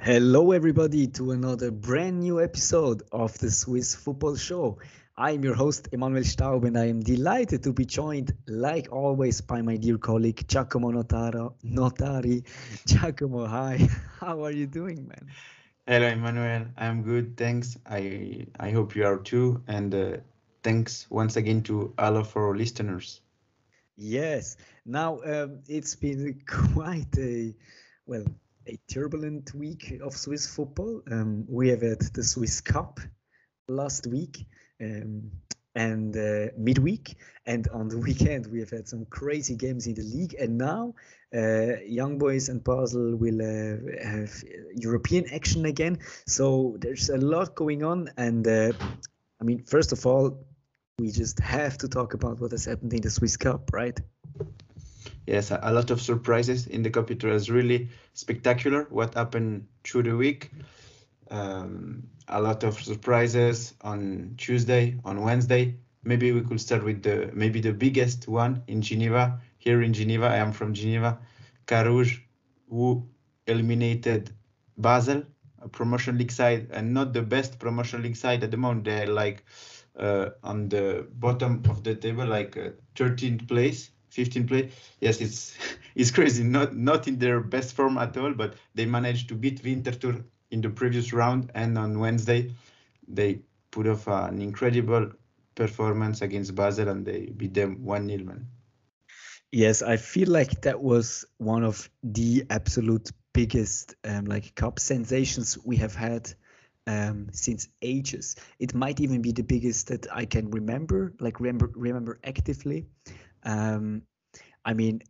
Hello, everybody, to another brand new episode of the Swiss Football Show. I'm your host, Emanuel Staub, and I am delighted to be joined, like always, by my dear colleague, Giacomo Notaro, Notari. Giacomo, hi. How are you doing, man? Hello, Emmanuel. I'm good, thanks. I I hope you are too, and uh, thanks once again to all of our listeners. Yes. Now um, it's been quite a well a turbulent week of Swiss football. Um, we have had the Swiss Cup last week um, and uh, midweek, and on the weekend we have had some crazy games in the league. And now, uh, Young Boys and Basel will uh, have European action again. So there's a lot going on, and uh, I mean, first of all, we just have to talk about what has happened in the Swiss Cup, right? Yes, a lot of surprises in the cup. It was really spectacular what happened through the week. Um, a lot of surprises on Tuesday, on Wednesday. Maybe we could start with the maybe the biggest one in Geneva. Here in Geneva, I am from Geneva. Carouge, who eliminated Basel, a promotion league side, and not the best promotion league side at the moment. They're like on the bottom of the table, like uh, 13th place 15th place. Yes, it's it's crazy. Not not in their best form at all, but they managed to beat Winterthur in the previous round, and on Wednesday they put off an incredible performance against Basel, and they beat them one 0 man. Yes, I feel like that was one of the absolute biggest um, like cup sensations we have had um, since ages. It might even be the biggest that I can remember, like remember remember actively. Um, I mean,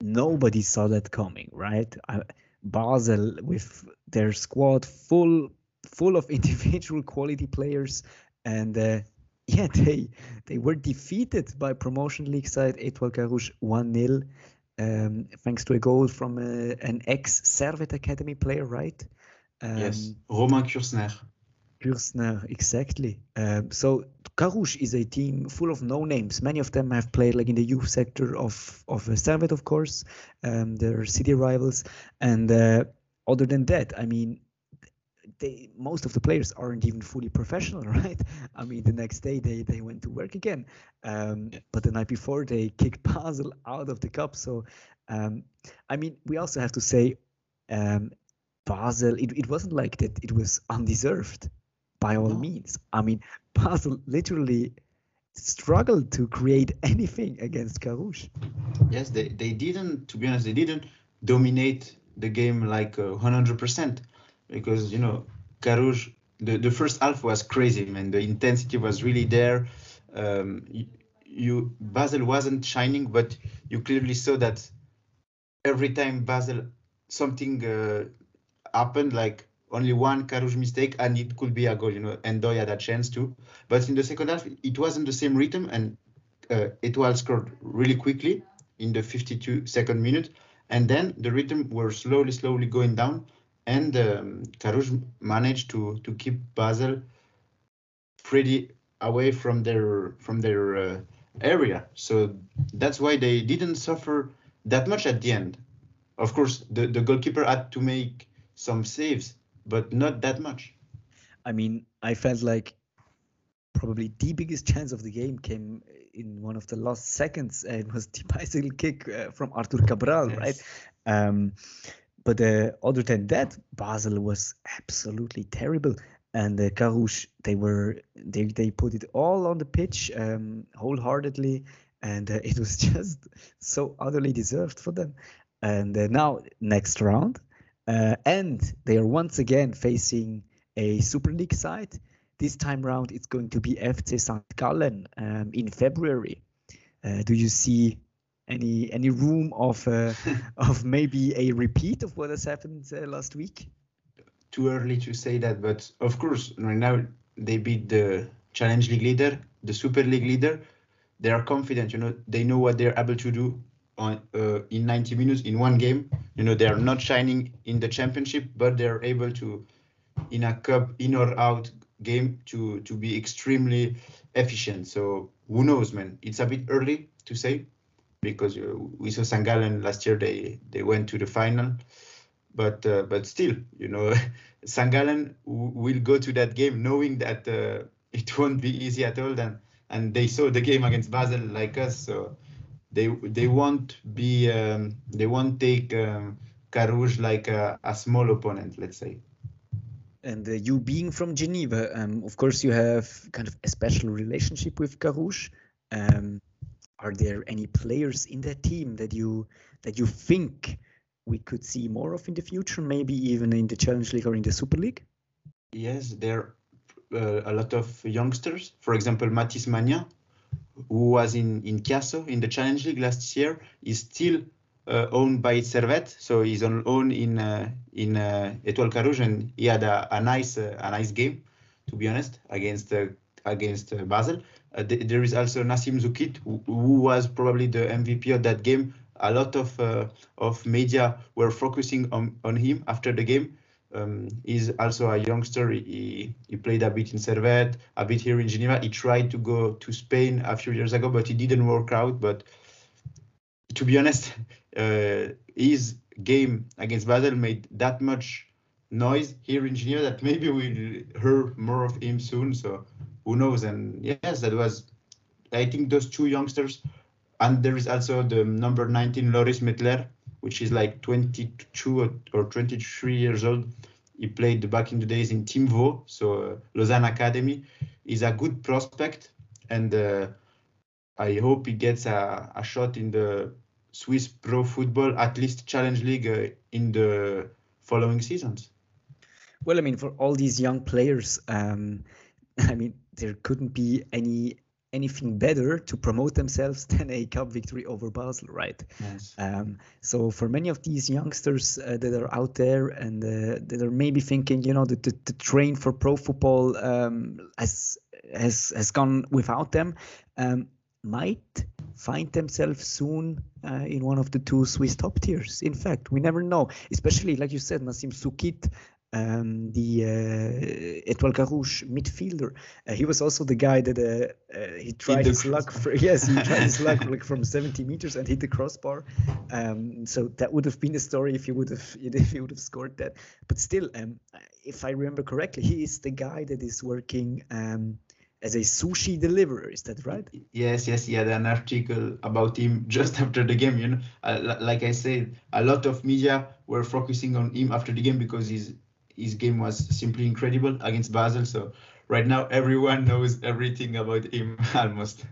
nobody saw that coming, right? I, Basel with their squad full full of individual quality players, and uh, yeah, they they were defeated by promotion league side Etoile Carouge one 0 um, thanks to a goal from uh, an ex Servette Academy player, right? Um, yes, Romain Kürsner. Kürsner, exactly. Um, so Carouge is a team full of no names. Many of them have played like in the youth sector of of Servette, of course. Um, they're city rivals, and uh, other than that, I mean, they most of the players aren't even fully professional, right? I mean, the next day they they went to work again, um, but the night before they kicked Basel out of the cup. So, um, I mean, we also have to say. Um, Basel, it, it wasn't like that it was undeserved by all no. means. I mean, Basel literally struggled to create anything against Carouge. Yes, they, they didn't, to be honest, they didn't dominate the game like uh, 100% because, you know, Carouge, the, the first half was crazy, man. The intensity was really there. Um, you, you Basel wasn't shining, but you clearly saw that every time Basel something uh, happened, like only one Carouge mistake and it could be a goal, you know, and Doy had a chance too. But in the second half, it wasn't the same rhythm and uh, Etoile scored really quickly in the 52 second minute. And then the rhythm were slowly, slowly going down and um, Carouge managed to, to keep Basel pretty away from their from their uh, area. So that's why they didn't suffer that much at the end. Of course, the, the goalkeeper had to make some saves but not that much. I mean, I felt like probably the biggest chance of the game came in one of the last seconds, and it was the bicycle kick uh, from Arthur Cabral, yes. right? Um, but uh, other than that, Basel was absolutely terrible, and uh, Carouge they were they they put it all on the pitch um, wholeheartedly, and uh, it was just so utterly deserved for them. And uh, now next round, uh, and they are once again facing a Super League side. This time round, it's going to be FC St. Gallen um, in February. Uh, do you see any any room of uh, of maybe a repeat of what has happened uh, last week? Too early to say that, but of course, right now they beat the Challenge League leader, the Super League leader. They are confident, you know, they know what they're able to do on uh, in 90 minutes in one game. You know, they are not shining in the championship, but they're able to, in a cup in or out game, to to be extremely efficient. So who knows, man? It's a bit early to say because uh, we saw St. Gallen last year. They they went to the final, but uh, but still, you know, St. Gallen will go to that game knowing that uh, it won't be easy at all. Then and they saw the game against Basel like us, so they they won't be um, they won't take um, Carouge like a, a small opponent, let's say. And uh, you being from Geneva, um, of course, you have kind of a special relationship with Carouge. Um, are there any players in that team that you that you think we could see more of in the future, maybe even in the Challenge League or in the Super League? Yes, there are uh, a lot of youngsters. For example, Mathis Magnan, who was in in Chiasso in the Challenge League last year, is still uh, owned by Servette, so he's on loan in uh, in uh, Etoile Carouge, and he had a, a nice a nice game, to be honest, against against Basel. Th there is also Nassim Zoukit, who, who, was probably the MVP of that game. A lot of of media were focusing on on him after the game. Um, he's also a youngster. He, he played a bit in Servette, a bit here in Geneva. He tried to go to Spain a few years ago, but it didn't work out. But to be honest, uh, his game against Basel made that much noise here in Geneva that maybe we'll hear more of him soon. So who knows? And yes, that was, I think, those two youngsters. And there is also the number 19, Loris Mettler, which is like 22 or 23 years old. He played back in the days in Team Vaud, so uh, Lausanne Academy. He's a good prospect, and uh, I hope he gets a, a shot in the Swiss pro football, at least Challenge League uh, in the following seasons? Well, I mean, for all these young players, um, I mean, there couldn't be any anything better to promote themselves than a cup victory over Basel, right? Yes. Um, so for many of these youngsters uh, that are out there and uh, that are maybe thinking, you know, the, the, the train for pro football um, has has has gone without them, um, might find themselves soon uh, in one of the two Swiss top tiers. In fact, we never know. Especially, like you said, Nassim Zoukit, um, the uh, Etoile Carouge midfielder. Uh, he was also the guy that uh, uh he tried his luck. For, yes, he tried his luck like from 70 meters and hit the crossbar. Um, so that would have been the story if he would have if he would have scored that. But still, um, if I remember correctly, he is the guy that is working. Um, as a sushi deliverer. Is that right? Yes, yes. He had an article about him just after the game. You know, uh, like I said, a lot of media were focusing on him after the game because his his game was simply incredible against Basel. So right now, everyone knows everything about him almost.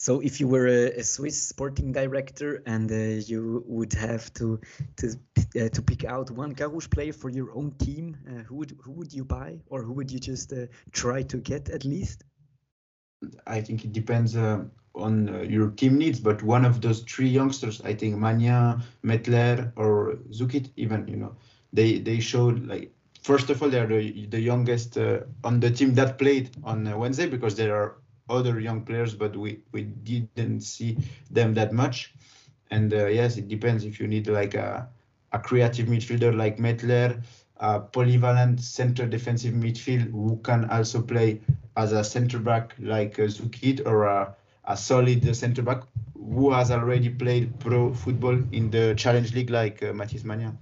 So if you were a, a Swiss sporting director and uh, you would have to to uh, to pick out one Carouge player for your own team, uh, who would who would you buy or who would you just uh, try to get at least? I think it depends uh, on uh, your team needs, but one of those three youngsters, I think Magnan, Mettler, or Zoukit, even you know, they they showed like first of all they are the the youngest on the team that played on Wednesday because there are other young players, but we, we didn't see them that much. And uh, yes, it depends if you need like a, a creative midfielder like Mettler, a polyvalent center defensive midfield who can also play as a center back like uh, Zoukit or a, a solid center back who has already played pro football in the Challenge League like uh, Mathis Magnan.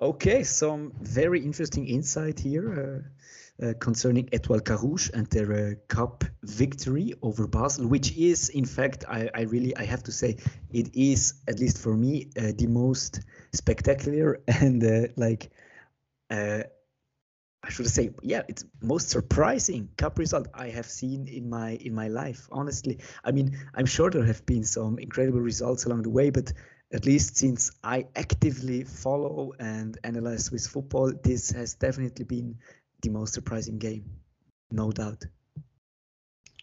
Okay, some very interesting insight here. Uh, uh, concerning Etoile Carouge and their uh, cup victory over Basel, which is, in fact, I, I, really I have to say, it is at least for me uh, the most spectacular and uh, like uh, I should say, yeah, it's most surprising cup result I have seen in my in my life. Honestly, I mean, I'm sure there have been some incredible results along the way, but at least since I actively follow and analyze Swiss football, this has definitely been the most surprising game, no doubt.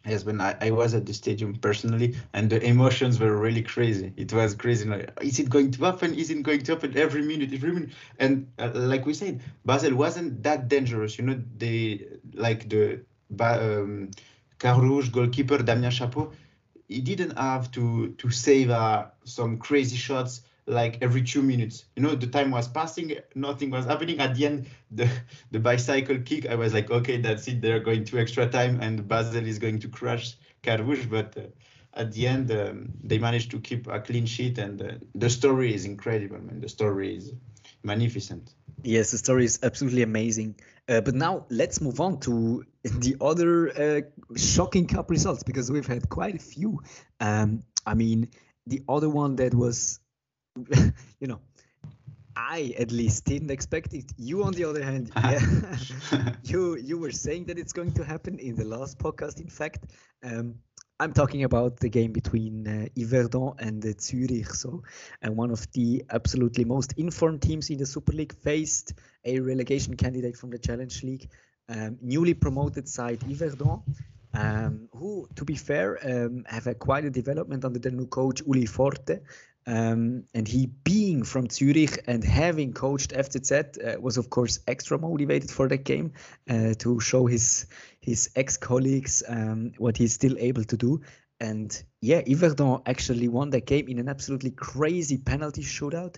Yes, when I, I was at the stadium personally, and the emotions were really crazy. It was crazy. Like, is it going to happen? Is it going to happen every minute, every minute? And uh, like we said, Basel wasn't that dangerous. You know, they like the um, Carouge goalkeeper Damien Chapeau. He didn't have to to save uh, some crazy shots like every two minutes. You know, the time was passing, nothing was happening. At the end, the the bicycle kick, I was like, okay, that's it. They're going to extra time, and Basel is going to crush Carouge. But uh, at the end, um, they managed to keep a clean sheet, and uh, the story is incredible, man. The story is magnificent. Yes, the story is absolutely amazing. Uh, but now let's move on to the other uh, shocking cup results because we've had quite a few. Um, I mean, the other one that was, you know, I at least didn't expect it. You, on the other hand, yeah, you you were saying that it's going to happen in the last podcast. In fact, um, I'm talking about the game between uh, Yverdon and uh, Zurich. So, uh, one of the absolutely most informed teams in the Super League faced a relegation candidate from the Challenge League, um, newly promoted side Yverdon, um, who, to be fair, um, have a quite a development under the new coach Uli Forte. Um, and he being from Zurich and having coached FCZ uh, was of course extra motivated for that game uh, to show his his ex-colleagues um, what he's still able to do. And yeah, Yverdon actually won that game in an absolutely crazy penalty shootout.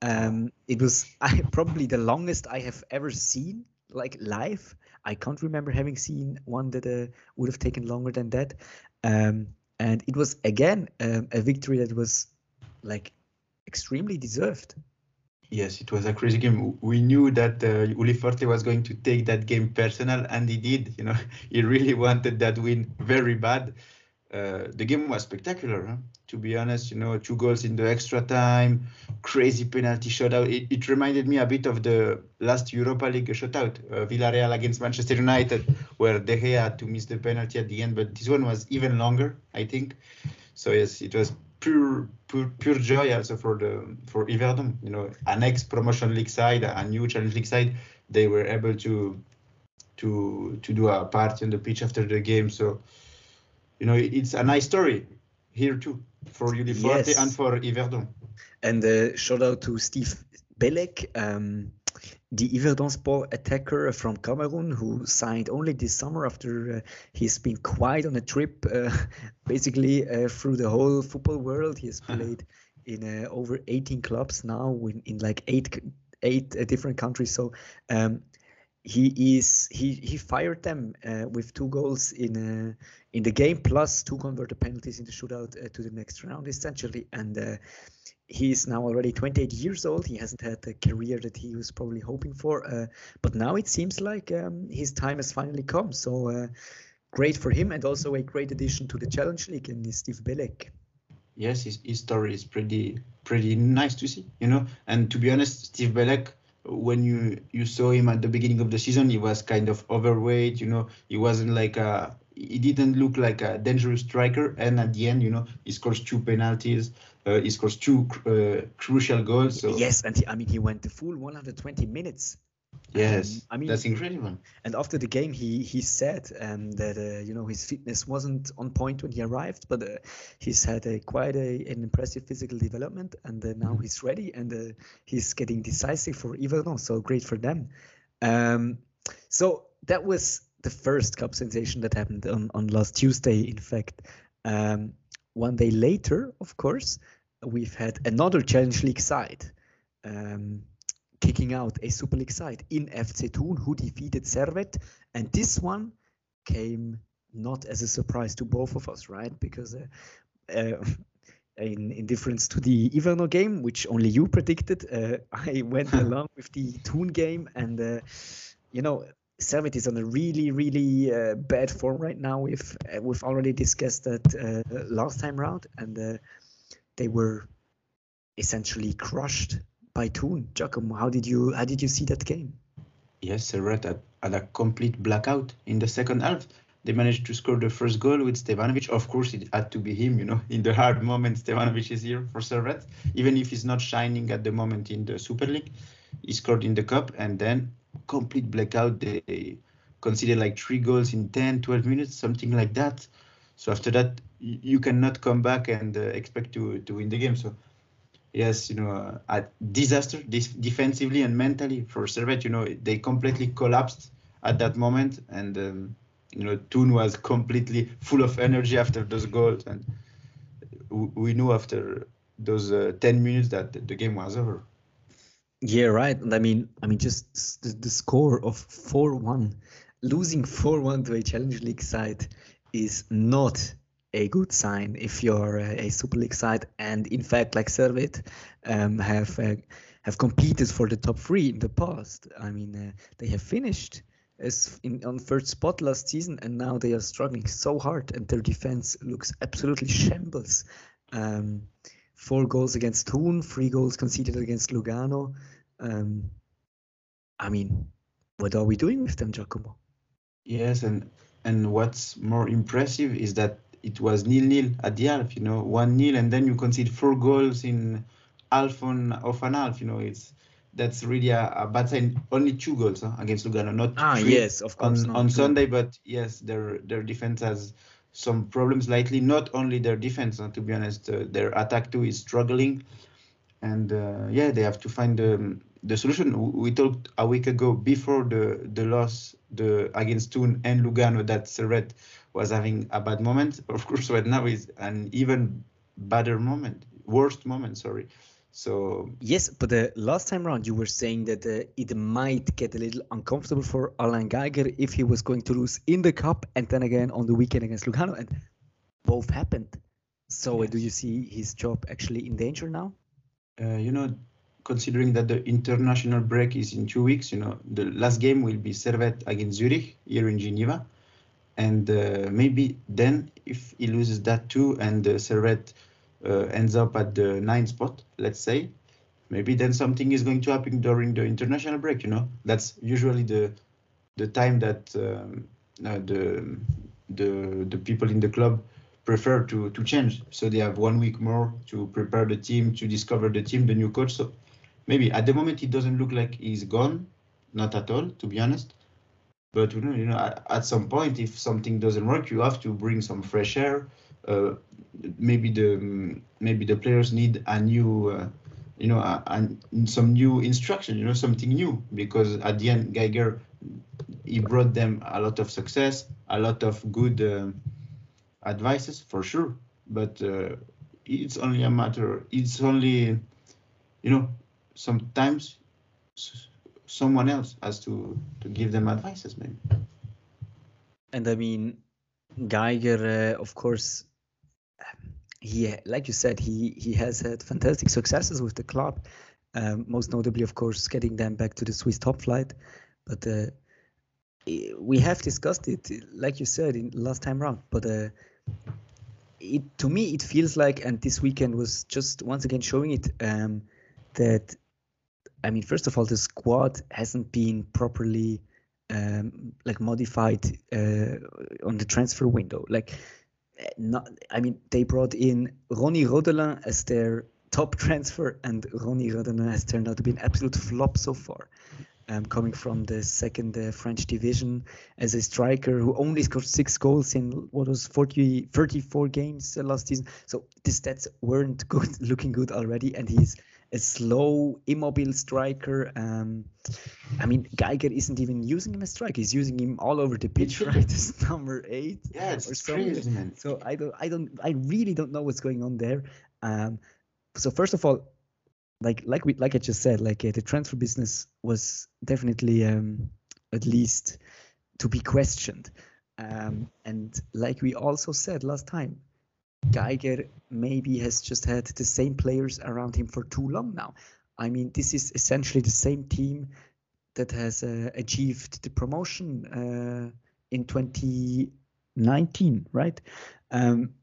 Um, it was I, probably the longest I have ever seen like live. I can't remember having seen one that uh, would have taken longer than that. Um, and it was again um, a victory that was like extremely deserved. Yes, it was a crazy game. We knew that uh, Uli Forte was going to take that game personal, and he did. You know, he really wanted that win very bad. Uh, the game was spectacular, huh? to be honest. You know, two goals in the extra time, crazy penalty shootout. It, it reminded me a bit of the last Europa League shootout, uh, Villarreal against Manchester United, where De Gea had to miss the penalty at the end. But this one was even longer, I think. So yes, it was pure, pure, pure joy also for the for Yverdon. You know, an ex promotion league side, a new challenge league side, they were able to to to do a party on the pitch after the game. So, you know, it's a nice story here too for Uli Forte yes. and for Yverdon. And uh, shout out to Steve Beleck. Um, the Yverdon Sport attacker from Cameroon who signed only this summer after uh, he's been quite on a trip uh, basically uh, through the whole football world. He has played in uh, over 18 clubs now in, in like eight eight uh, different countries. So um, he is he he fired them uh, with two goals in in the game plus two converted penalties in the shootout to the next round essentially and he's now already 28 years old. He hasn't had the career that he was probably hoping for, uh, but now it seems like um, his time has finally come. So uh, great for him, and also a great addition to the Challenge League and Steve Beleck. Yes, his, his story is pretty pretty nice to see, you know. And to be honest, Steve Beleck, when you you saw him at the beginning of the season, he was kind of overweight. You know, he wasn't like a he didn't look like a dangerous striker. And at the end, you know, he scores two penalties. Uh, he scores two uh, crucial goals. So. Yes, and he, I mean he went the full 120 minutes. Yes, um, I mean that's incredible. And after the game, he he said um, that uh, you know his fitness wasn't on point when he arrived, but uh, he's had a quite a, an impressive physical development, and uh, now he's ready and uh, he's getting decisive for Yverdon. So great for them. Um, so that was the first cup sensation that happened on, on last Tuesday. In fact, um, one day later, of course, we've had another Challenge League side um, kicking out a Super League side in FC Thun, who defeated Servette. And this one came not as a surprise to both of us, right? Because uh, uh, in, in difference to the Yverdon game, which only you predicted, uh, I went along with the Thun game. And, uh, you know, Servette is on a really, really uh, bad form right now. We've, uh, we've already discussed that last time round. And they were essentially crushed by Thun. Giacomo, how did you how did you see that game? Yes, Servette had, had a complete blackout in the second half. They managed to score the first goal with Stevanovic. Of course, it had to be him, you know. In the hard moments, Stevanovic is here for Servette. Even if he's not shining at the moment in the Super League, he scored in the Cup and then complete blackout. They conceded like three goals in 10, 12 minutes, something like that. So after that, you cannot come back and uh, expect to to win the game. So yes, you know, uh, a disaster defensively and mentally for Servette. You know, they completely collapsed at that moment, and um, you know, Thun was completely full of energy after those goals, and we knew after those uh, 10 minutes that the game was over. Yeah, right. And I mean, I mean, just the, the score of four-one, losing four-one to a Challenge League side is not a good sign if you're a, a Super League side. And in fact, like Servette, um, have uh, have competed for the top three in the past. I mean, uh, they have finished as in on first spot last season, and now they are struggling so hard, and their defense looks absolutely shambles. Um, four goals against Thun, three goals conceded against Lugano. Um, I mean, what are we doing with them, Giacomo? Yes, and and what's more impressive is that it was nil nil at the half. You know, one nil, and then you concede four goals in half on of an half. You know, it's that's really a, a bad sign. Only two goals huh, against Lugano, not ah three yes, of course on, not on. Sunday. But yes, their their defense has some problems lately. Not only their defense, to be honest, uh, their attack too is struggling, and uh, yeah, they have to find the the solution. We talked a week ago before the the loss the against Thun and Lugano that Servette was having a bad moment. Of course, right now is an even badder moment, worst moment. Sorry. So Yes, but the last time round you were saying that uh, it might get a little uncomfortable for Alain Geiger if he was going to lose in the cup and then again on the weekend against Lugano, and both happened. So uh, do you see his job actually in danger now? uh, you know, considering that the international break is in two weeks, you know, the last game will be Servette against Zurich here in Geneva. And uh, maybe then, if he loses that too, and uh, Servette ends up at the ninth spot, let's say, maybe then something is going to happen during the international break. You know, that's usually the the time that um, uh, the the the people in the club prefer to to change. So they have one week more to prepare the team, to discover the team, the new coach. So maybe at the moment it doesn't look like he's gone, not at all, to be honest. But you know, you know, at, at some point, if something doesn't work, you have to bring some fresh air. Uh, maybe the maybe the players need a new, uh, you know, a, a, some new instruction. You know, something new because at the end, Geiger he brought them a lot of success, a lot of good uh, advices for sure. But uh, it's only a matter. It's only, you know, sometimes someone else has to to give them advices, maybe. And I mean, Geiger, uh, of course, he, like you said, he he has had fantastic successes with the club. Um, most notably, of course, getting them back to the Swiss top flight. But uh, we have discussed it, like you said, in last time round. But uh, it to me, it feels like, and this weekend was just once again showing it um, that. I mean, first of all, the squad hasn't been properly um, like modified uh, on the transfer window. Like, not, I mean, they brought in Ronny Rodelin as their top transfer, and Ronny Rodelin has turned out to be an absolute flop so far. Um, coming from the second uh, French division as a striker who only scored six goals in what was 40, 34 games uh, last season. So the stats weren't good, looking good already, and he's a slow, immobile striker. Um, I mean, Geiger isn't even using him as striker; he's using him all over the pitch, right? As number eight. Yeah, it's or something. crazy, man. So I don't, I don't, I really don't know what's going on there. Um, so first of all, like like we like I just said, like uh, the transfer business was definitely um, at least to be questioned. Um, and like we also said last time, Geiger maybe has just had the same players around him for too long now. I mean, this is essentially the same team that has uh, achieved the promotion uh, in 2019, right? Um,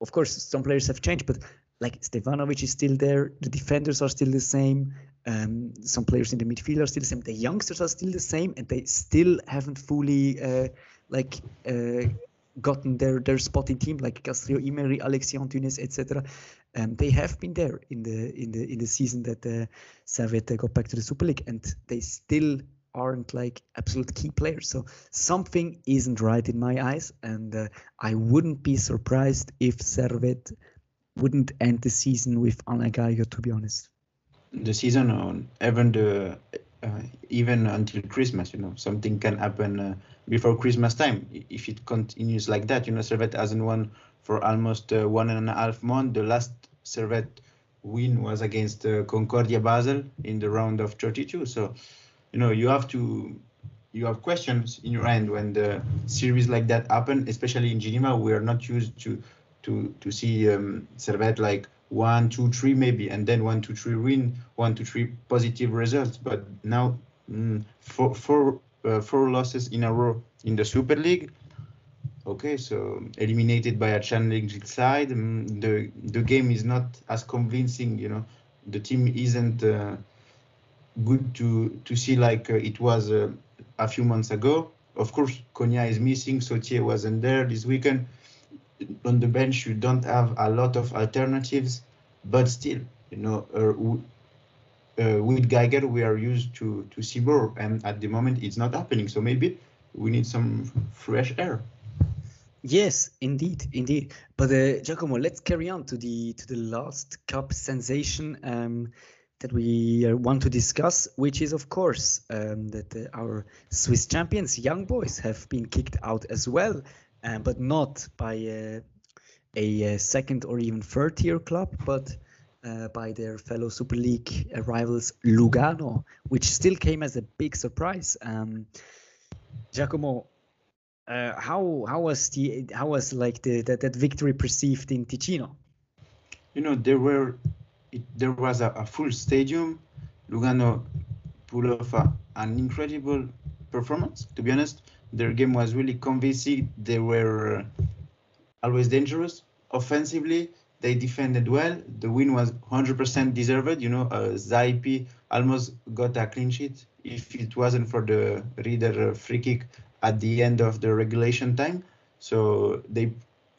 of course, some players have changed, but like Stevanovic is still there. The defenders are still the same. Um, some players in the midfield are still the same. The youngsters are still the same, and they still haven't fully uh, like uh, gotten their their spot in team, like Castro, Emery, Alexis Antunes, etc. And they have been there in the in the in the season that uh, Servette got back to the Super League, and they still aren't like absolute key players. So something isn't right in my eyes, and uh, I wouldn't be surprised if Servette wouldn't end the season with Geiger, to be honest. The season on even the even until Christmas, you know, something can happen uh, before Christmas time if it continues like that. You know, Servette hasn't won for almost uh, one and a half month. The last Servette win was against uh, Concordia Basel in the round of 32. So, you know, you have to you have questions in your hand when the series like that happen, especially in Geneva. We are not used to to to see um, Servette like one, two, three maybe, and then one, two, three win, one, two, three positive results. But now mm, four, four, uh, four losses in a row in the Super League. Okay, so eliminated by a challenging side. Mm, the the game is not as convincing. You know, the team isn't uh, good to to see like uh, it was uh, a few months ago. Of course, Konya is missing. Sauthier wasn't there this weekend. On the bench, you don't have a lot of alternatives, but still, you know, uh, uh, with Geiger, we are used to to more, and at the moment, it's not happening. So maybe we need some fresh air. Yes, indeed, indeed. But uh, Giacomo, let's carry on to the to the last cup sensation. Um, that we uh, want to discuss, which is, of course, um, that uh, our Swiss champions, Young Boys, have been kicked out as well, uh, but not by uh, a, uh, second or even third tier club, but uh, by their fellow Super League rivals Lugano, which still came as a big surprise. Um, Giacomo, how how was the how was like the that, that victory perceived in Ticino? You know, there were it, there was a, a, full stadium. Lugano pulled off a, an incredible performance. To be honest, their game was really convincing. They were always dangerous offensively. They defended well. The win was 100% deserved. You know, uh, Saipi almost got a clean sheet if it wasn't for the Rieder uh, free kick at the end of the regulation time. So they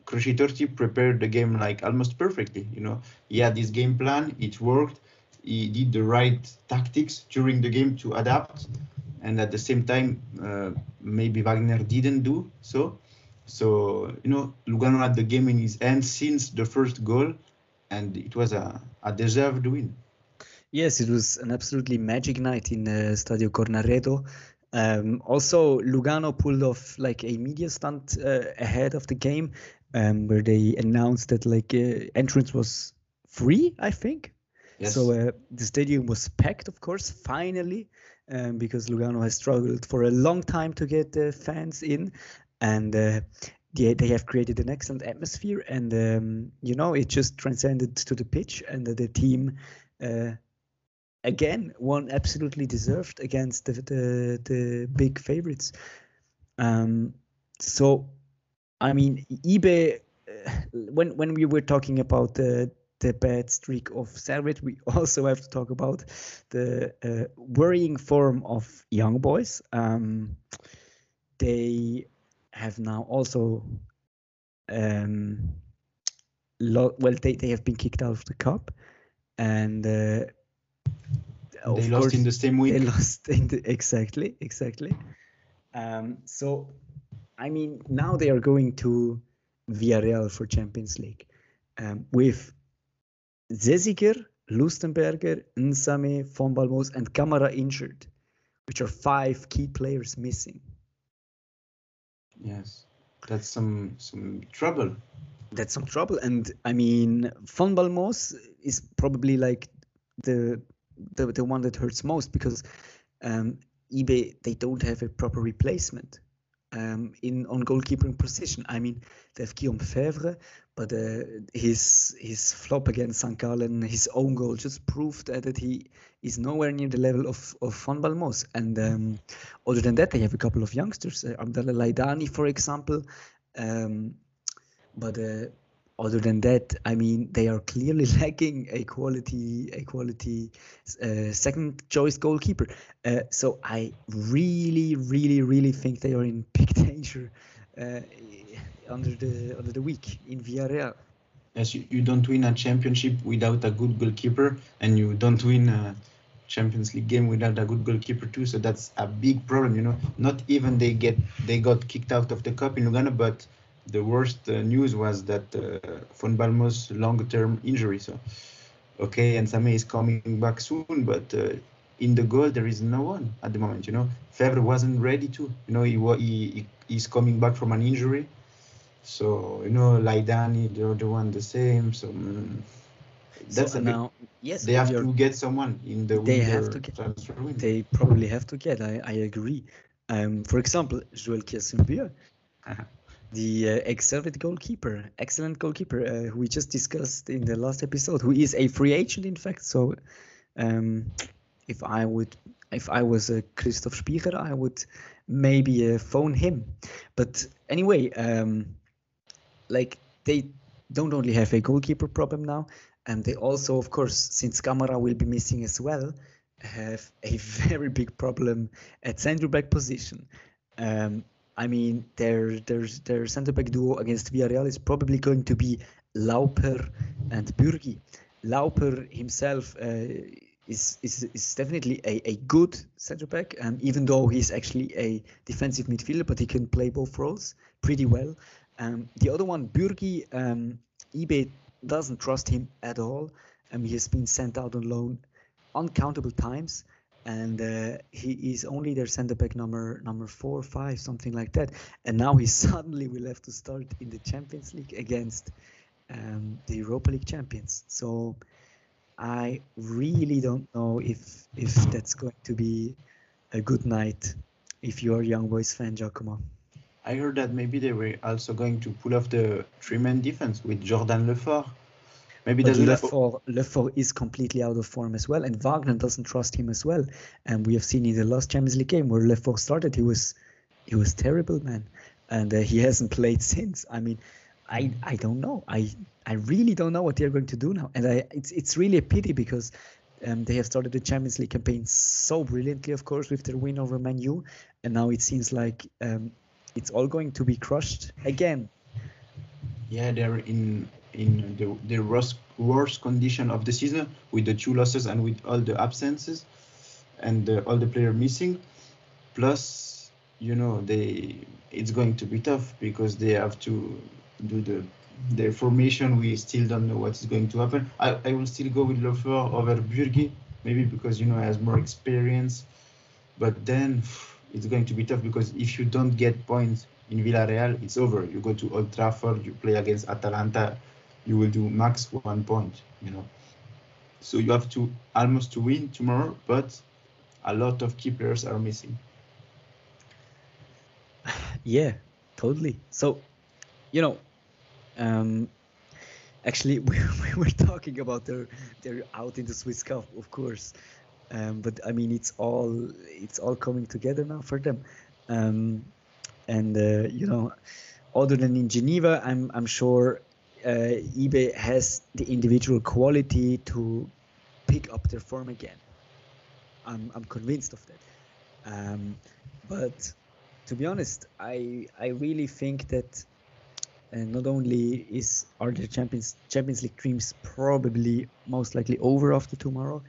Croci-Torti prepared the game like almost perfectly. You know, he had this game plan, it worked. He did the right tactics during the game to adapt, and at the same time, uh, maybe Wagner didn't do so. So you know, Lugano had the game in his hands since the first goal, and it was a, a deserved win. Yes, it was an absolutely magic night in uh, Stadio Cornaredo. Um, also, Lugano pulled off like a media stunt uh, ahead of the game, um, where they announced that like uh, entrance was free, I think. Yes. So uh, the stadium was packed, of course, finally, um, because Lugano has struggled for a long time to get uh, fans in, and uh, they, they have created an excellent atmosphere, and um, you know it just transcended to the pitch, and the team uh, again won absolutely deserved against the the, the big favorites. Um, so I mean, YB. Uh, when when we were talking about the the bad streak of Servette, we also have to talk about the uh, worrying form of young boys. Um, they have now also um, lo- well they, they have been kicked out of the cup and uh, they lost in the same week they lost in the, exactly exactly um, so I mean, now they are going to Villarreal for Champions League um, with Zesiger, Lustenberger, Nsame, Von Ballmoos, and Camara injured, which are five key players missing. Yes, that's some some trouble. That's some trouble, and I mean, Von Ballmoos is probably like the the the one that hurts most because um, YB they don't have a proper replacement um, in on goalkeeping position. I mean, they have Guillaume Faivre, but uh, his his flop against St. Gallen, his own goal, just proved uh, that he is nowhere near the level of of Von Ballmoos. And um, other than that, they have a couple of youngsters, uh, Abdallah Laidani, for example. Um, but uh, other than that, I mean, they are clearly lacking a quality, a quality uh, second choice goalkeeper. Uh, so I really, really, really think they are in big danger uh, under the under the week in Villarreal. Yes, you, you don't win a championship without a good goalkeeper, and you don't win a Champions League game without a good goalkeeper too. So that's a big problem. You know, not even they get they got kicked out of the cup in Lugano, but the worst uh, news was that uh, Von Ballmoos long-term injury. So, okay, and Same is coming back soon, but uh, in the goal there is no one at the moment. You know, Faivre wasn't ready to. You know, he he he's coming back from an injury. So you know, Laidani, the other one, the same. So. Mm, That's so now, yes, they have to get someone in the They have to get- transfer window. They probably have to get. I, I agree. Um, for example, Joel Kiassumbua, Uh-huh. The uh, ex-Servette goalkeeper, excellent goalkeeper, uh, who we just discussed in the last episode, who is a free agent, in fact. So, um, if I would, if I was a Christoph Spycher, I would maybe uh, phone him. But anyway, um, like they don't only have a goalkeeper problem now, and they also, of course, since Camara will be missing as well, have a very big problem at centre back position. Um, I mean, their their their centre back duo against Villarreal is probably going to be Lauper and Bürgi. Lauper himself uh, is, is is definitely a, a good centre back, um, even though he's actually a defensive midfielder, but he can play both roles pretty well. Um, the other one, Bürgi, um, YB doesn't trust him at all. Um, he has been sent out on loan uncountable times, and uh, he is only their centre back number number four, five, something like that. And now he suddenly will have to start in the Champions League against um, the Europa League champions. So I really don't know if if that's going to be a good night if you're a Young Boys fan, Giacomo. I heard that maybe they were also going to pull off the three-man defense with Jordan Lefort. Maybe But that's Lefort, Lefort is completely out of form as well, and Wagner doesn't trust him as well. And we have seen in the last Champions League game where Lefort started, he was he was terrible, man, and uh, he hasn't played since. I mean, I I don't know. I I really don't know what they're going to do now, and I it's it's really a pity because. Um, they have started the Champions League campaign so brilliantly, of course, with their win over Man U, and now it seems like um, it's all going to be crushed again. Yeah, they're in in the the worst worst condition of the season with the two losses and with all the absences and uh, all the player missing. Plus, you know, they it's going to be tough because they have to do the their formation. We still don't know what is going to happen. I, I will still go with Lefort over Bürgi, maybe because you know he has more experience. But then it's going to be tough because if you don't get points in Villarreal, it's over. You go to Old Trafford, you play against Atalanta, you will do max one point, you know. So you have to almost to win tomorrow, but a lot of key players are missing. Yeah, totally. So, you know, um, actually, we, we were talking about their they're out in the Swiss Cup, of course, um, but I mean it's all it's all coming together now for them, um, and uh, you know, other than in Geneva, I'm I'm sure YB has the individual quality to pick up their form again. I'm I'm convinced of that, um, but to be honest, I I really think that uh, not only is are the Champions Champions League dreams probably most likely over after tomorrow,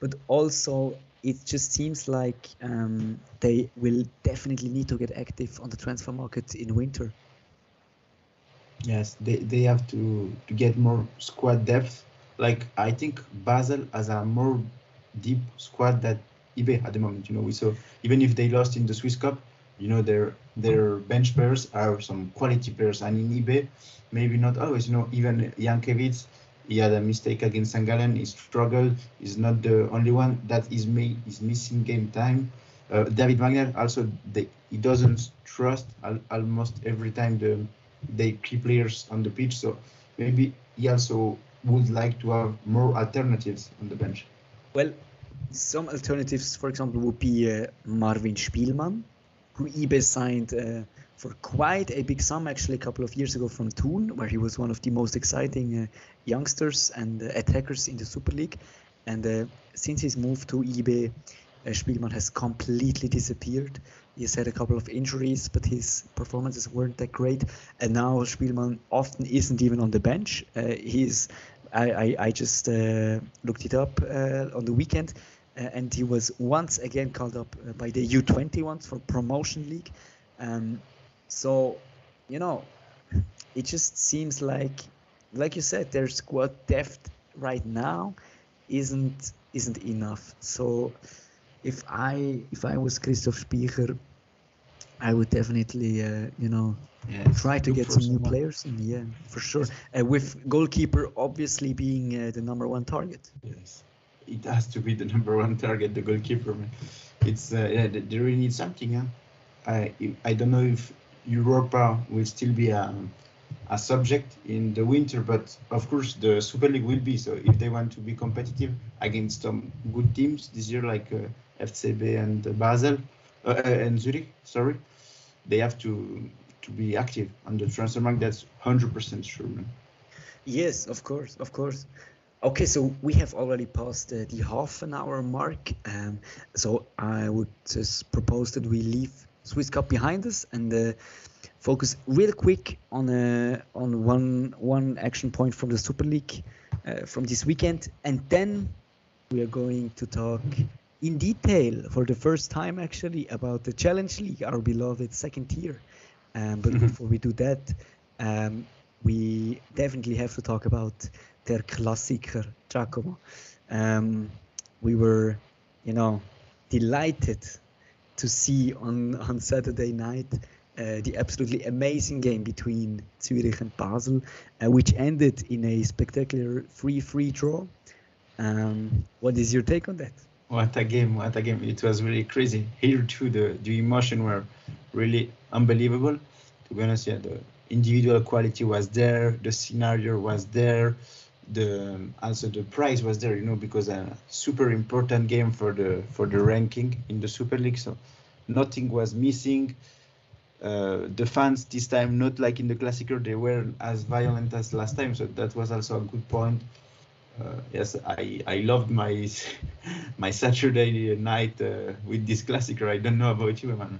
but also it just seems like um, they will definitely need to get active on the transfer market in winter. Yes, they, they have to, to get more squad depth. Like I think Basel has a more deep squad that YB at the moment. You know, we saw even if they lost in the Swiss Cup, you know their their bench players are some quality players, and in YB, maybe not always. You know, even Jankovic, he had a mistake against St. Gallen. He struggled. He's not the only one that is may is missing game time. Uh, David Wagner also they, he doesn't trust al- almost every time the the key players on the pitch. So maybe he also would like to have more alternatives on the bench. Well, some alternatives, for example, would be uh, Marvin Spielmann, who YB signed uh, for quite a big sum actually a couple of years ago from Thun, where he was one of the most exciting uh, youngsters and uh, attackers in the Super League. And uh, since his move to YB, uh, Spielmann has completely disappeared. He's had a couple of injuries, but his performances weren't that great. And now Spielmann often isn't even on the bench. Uh, he's I, I, I just uh, looked it up uh, on the weekend, uh, and he was once again called up uh, by the U20 ones for promotion league. Um, so, you know, it just seems like, like you said, their squad depth right now isn't isn't enough. So, if I if I was Christoph Spycher, I would definitely, uh, you know, Yes, try to get some new someone. players. And yeah, for sure. Uh, with goalkeeper obviously being uh, the number one target. Yes, it has to be the number one target, the goalkeeper. Man. It's uh, yeah, they, they really need something. Huh? I I don't know if Europa will still be a, a subject in the winter, but of course the Super League will be. So if they want to be competitive against some good teams this year, like uh, FCB and uh, Basel uh, uh, and Zurich, sorry, they have to to be active on the transfer market. That's hundred percent sure. Man. Yes, of course, of course. Okay, so we have already passed uh, the half an hour mark. Um, so I would just propose that we leave Swiss Cup behind us and uh, focus real quick on uh, on one one action point from the Super League uh, from this weekend, and then we are going to talk in detail for the first time actually about the Challenge League, our beloved second tier. Um, but Mhm. before we do that, um, we definitely have to talk about Der Klassiker, Giacomo. Um, we were, you know, delighted to see on, on Saturday night uh, the absolutely amazing game between Zurich and Basel, uh, which ended in a spectacular 3 3 draw. Um, what is your take on that? What a game! What a game! It was really crazy. Here too, the the emotion were really unbelievable. To be honest, yeah, the individual quality was there, the scenario was there, the also the prize was there. You know, because a super important game for the for the ranking in the Super League. So nothing was missing. Uh, the fans this time, not like in the Klassiker, they were as violent as last time. So that was also a good point. Uh, yes, I I loved my my Saturday night uh, with this Klassiker. I don't know about you, man.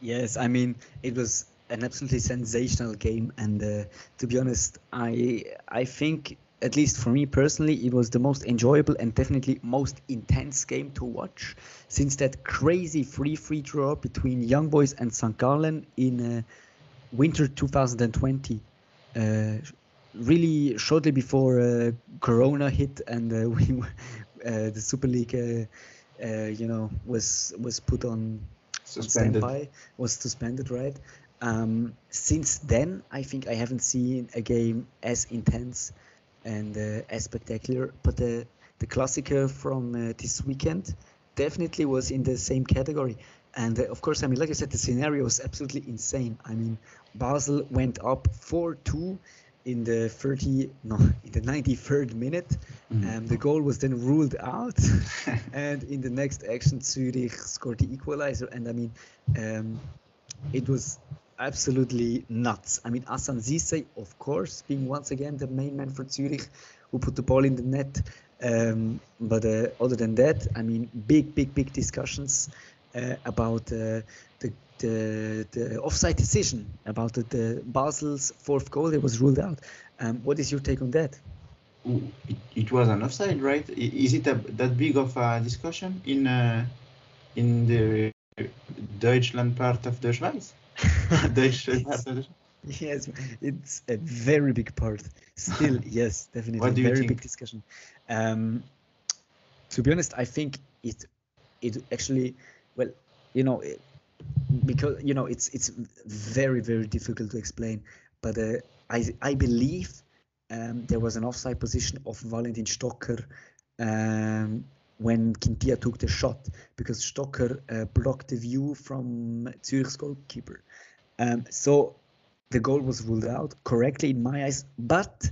Yes, I mean it was an absolutely sensational game, and uh, to be honest, I I think at least for me personally, it was the most enjoyable and definitely most intense game to watch since that crazy free free draw between Young Boys and St. Gallen in uh, winter 2020. Uh, really shortly before uh, Corona hit and uh, we uh, the Super League, uh, uh, you know, was was put on on Suspended. standby, was suspended, right? Um, since then, I think I haven't seen a game as intense and uh, as spectacular. But the the Klassiker from uh, this weekend definitely was in the same category. And uh, of course, I mean, like I said, the scenario was absolutely insane. I mean, Basel went up 4-2 in the 30, no, in the 93rd minute. Mhm. Um, the goal was then ruled out. and in the next action, Zurich scored the equalizer. And I mean, um, it was absolutely nuts. I mean, Assan Ceesay, of course, being once again the main man for Zurich, who put the ball in the net. Um, but uh, other than that, I mean, big, big, big discussions uh, about uh, the, the the offside decision about the, the Basel's fourth goal that was ruled out. Um, what is your take on that? It, it was an offside, right? Is it a, that big of a discussion in uh, in the Deutschland part of the Schweiz? Deutschland part of the Yes, it's a very big part. Still, yes, definitely, What do you very think? big discussion. Um, to be honest, I think it it actually, well, you know, it, because you know, it's it's very very difficult to explain. But uh, I I believe um, there was an offside position of Valentin Stocker um, when Quintia took the shot because Stocker uh, blocked the view from Zurich's goalkeeper. Um, so the goal was ruled out correctly in my eyes. But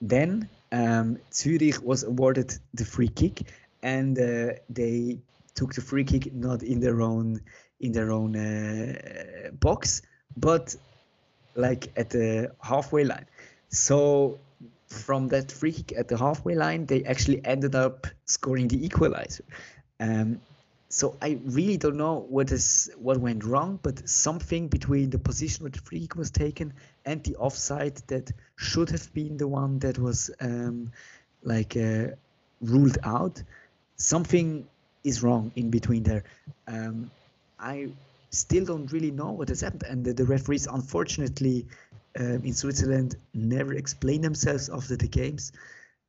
then um, Zurich was awarded the free kick, and uh, they took the free kick not in their own in their own uh, box, but like at the halfway line. So from that free kick at the halfway line, they actually ended up scoring the equalizer. Um, so I really don't know what is what went wrong, but something between the position where the free kick was taken and the offside that should have been the one that was um, like uh, ruled out. Something is wrong in between there. Um, I still don't really know what has happened, and the, the referees, unfortunately, um, in Switzerland, never explain themselves after the games.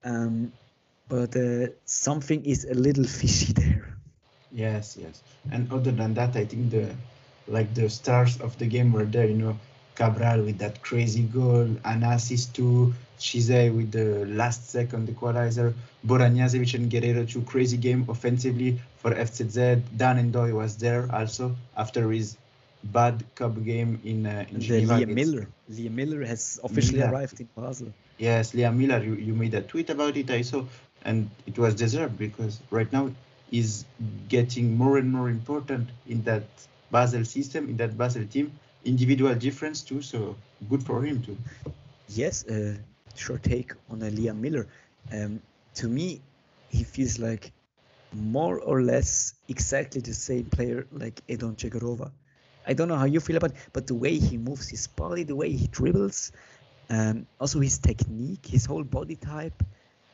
Um, but uh, something is a little fishy there. Yes, yes. And other than that, I think the like the stars of the game were there. You know, Cabral with that crazy goal, an assist to Ceesay with the last second equalizer, Boranijasevic and Guerrero, two crazy game offensively for FCZ. Dan N'Doye was there also after his bad cup game in uh, in Geneva. Liam Millar. Liam Millar has officially Millar. arrived in Basel. Yes, Liam Millar, you, you made a tweet about it, I saw, and it was deserved because right now he's getting more and more important in that Basel system, in that Basel team. Individual difference too, so good for him too. Yes, uh, short take on uh, Liam Millar. Um, to me, he feels like more or less exactly the same player like Edon Zhegrova. I don't know how you feel about it, but the way he moves his body, the way he dribbles, um, also his technique, his whole body type.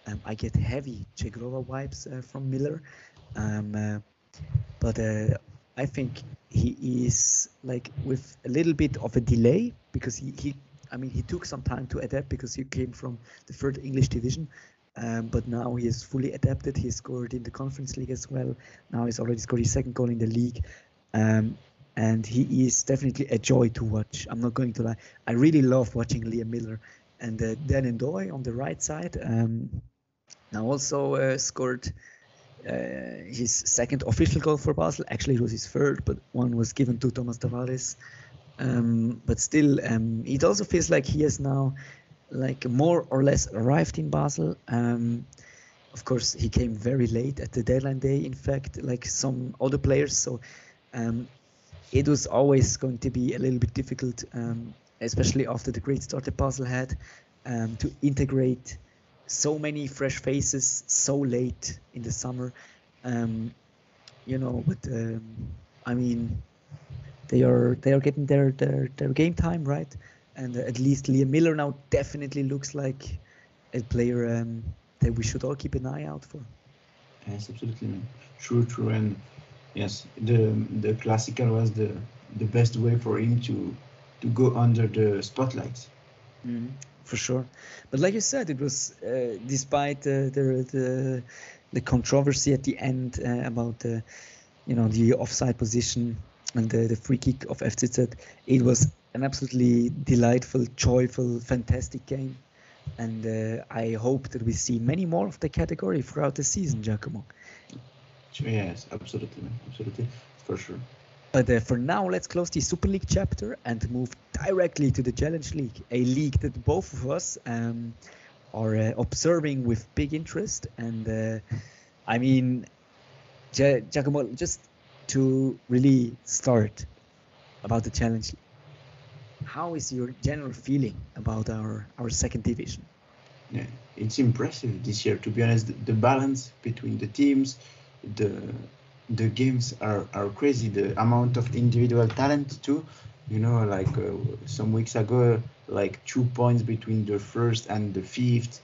Um, I get heavy Zhegrova vibes uh, from Millar. Um, uh, but uh, I think he is like with a little bit of a delay because he, he I mean he took some time to adapt because he came from the third English division. Um, but now he is fully adapted. He scored in the Conference League as well. Now he's already scored his second goal in the league. Um, and he is definitely a joy to watch. I'm not going to lie. I really love watching Liam Millar and uh, Dan N'Doye on the right side. Um, now also uh, scored uh, his second official goal for Basel. Actually, it was his third, but one was given to Thomas Tavares. Um, but still, um, it also feels like he has now, like more or less arrived in Basel. Um, of course, he came very late at the deadline day. In fact, like some other players, so um, it was always going to be a little bit difficult, um, especially after the great start that Basel had, um, to integrate so many fresh faces so late in the summer. Um, you know, but um, I mean, they are they are getting their their, their game time right, and uh, at least Liam Millar now definitely looks like a player um, that we should all keep an eye out for. Yes, absolutely, man. True, true, and yes, the the classical was the the best way for him to to go under the spotlight. For sure. But like you said, it was uh, despite uh, the the the controversy at the end uh, about the you know the offside position and the, the free kick of FCZ. It was an absolutely delightful, joyful, fantastic game, and uh, I hope that we see many more of the category throughout the season, Giacomo. Yes, absolutely, absolutely, for sure. But uh, for now, let's close the Super League chapter and move directly to the Challenge League, a league that both of us um, are uh, observing with big interest. And uh, I mean, Gia- Giacomo, just to really start about the Challenge League, how is your general feeling about our, our second division? Yeah, it's impressive this year. To be honest, the balance between the teams, the the games are, are crazy. The amount of individual talent too. You know, like uh, some weeks ago, like two points between the first and the fifth.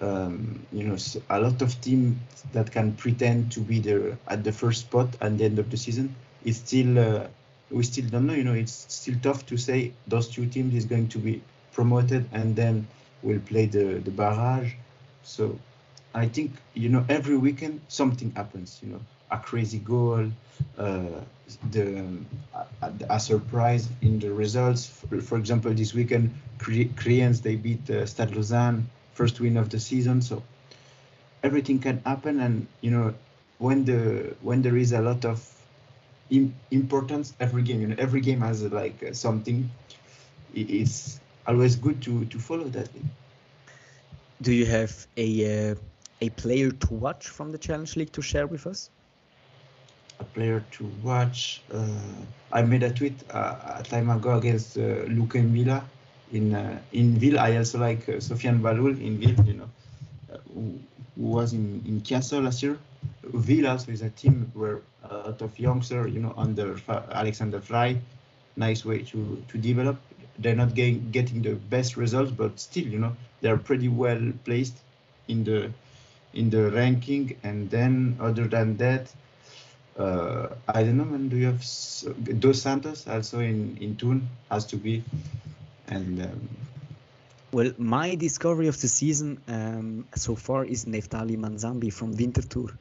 Um, you know, a lot of teams that can pretend to be there at the first spot at the end of the season. It's still uh, we still don't know. You know, it's still tough to say those two teams is going to be promoted and then we'll play the the barrage. So I think you know every weekend something happens. You know, a crazy goal, uh, the a, a surprise in the results. For, for example, this weekend, Kriens they beat uh, Stade Lausanne, first win of the season. So everything can happen, and you know when the when there is a lot of im- importance, every game, you know, every game has like uh, something. It's always good to to follow that. Do you have a uh, a player to watch from the Challenge League to share with us? A player to watch. Uh, I made a tweet uh, a time ago against uh, Luke Mila in uh, in Wil. I also like uh, Sofiane Baloul in Wil, you know, who, who was in in Chiasso last year. Wil also is a team where a lot of youngsters, you know, under Alexander Frei, nice way to to develop. They're not getting getting the best results, but still, you know, they're pretty well placed in the in the ranking. And then other than that, uh, I don't know, man. Do you have Dos Santos also in in Thun? Has to be, and um, Well, my discovery of the season um, so far is Neftali Manzambi from Winterthur.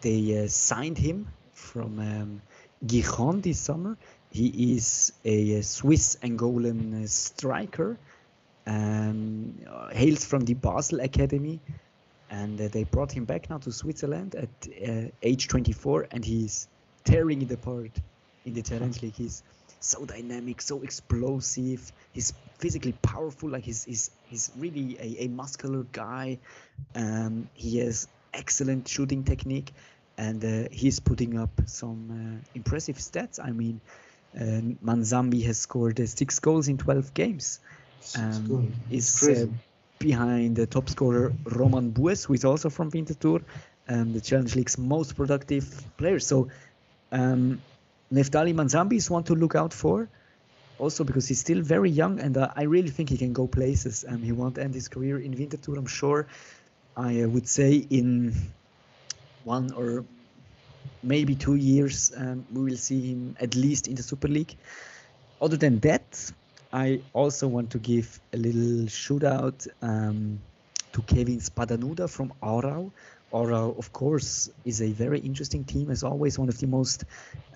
They uh, signed him from um, Gijon this summer. He is a, Swiss Angolan striker, um, hails from the Basel Academy, and uh, they brought him back now to Switzerland at uh, age 24, and he's tearing it apart in the Challenge League. He's so dynamic, so explosive. He's physically powerful. Like he's he's he's really a, a muscular guy. Um, he has excellent shooting technique, and uh, he's putting up some uh, impressive stats. I mean, uh, Manzambi has scored uh, six goals in 12 games. Um, is uh, behind the top scorer Roman Buess, who is also from Winterthur, um, the Challenge League's most productive player. So um, Neftali Manzambi is one to look out for. Also because he's still very young, and uh, I really think he can go places. Um, he won't end his career in Winterthur, I'm sure. I uh, would say in one or maybe two years, um, we will see him at least in the Super League. Other than that, I also want to give a little shout out um, to Kevin Spadanuda from Aarau. Aarau, of course, is a very interesting team, as always, one of the most,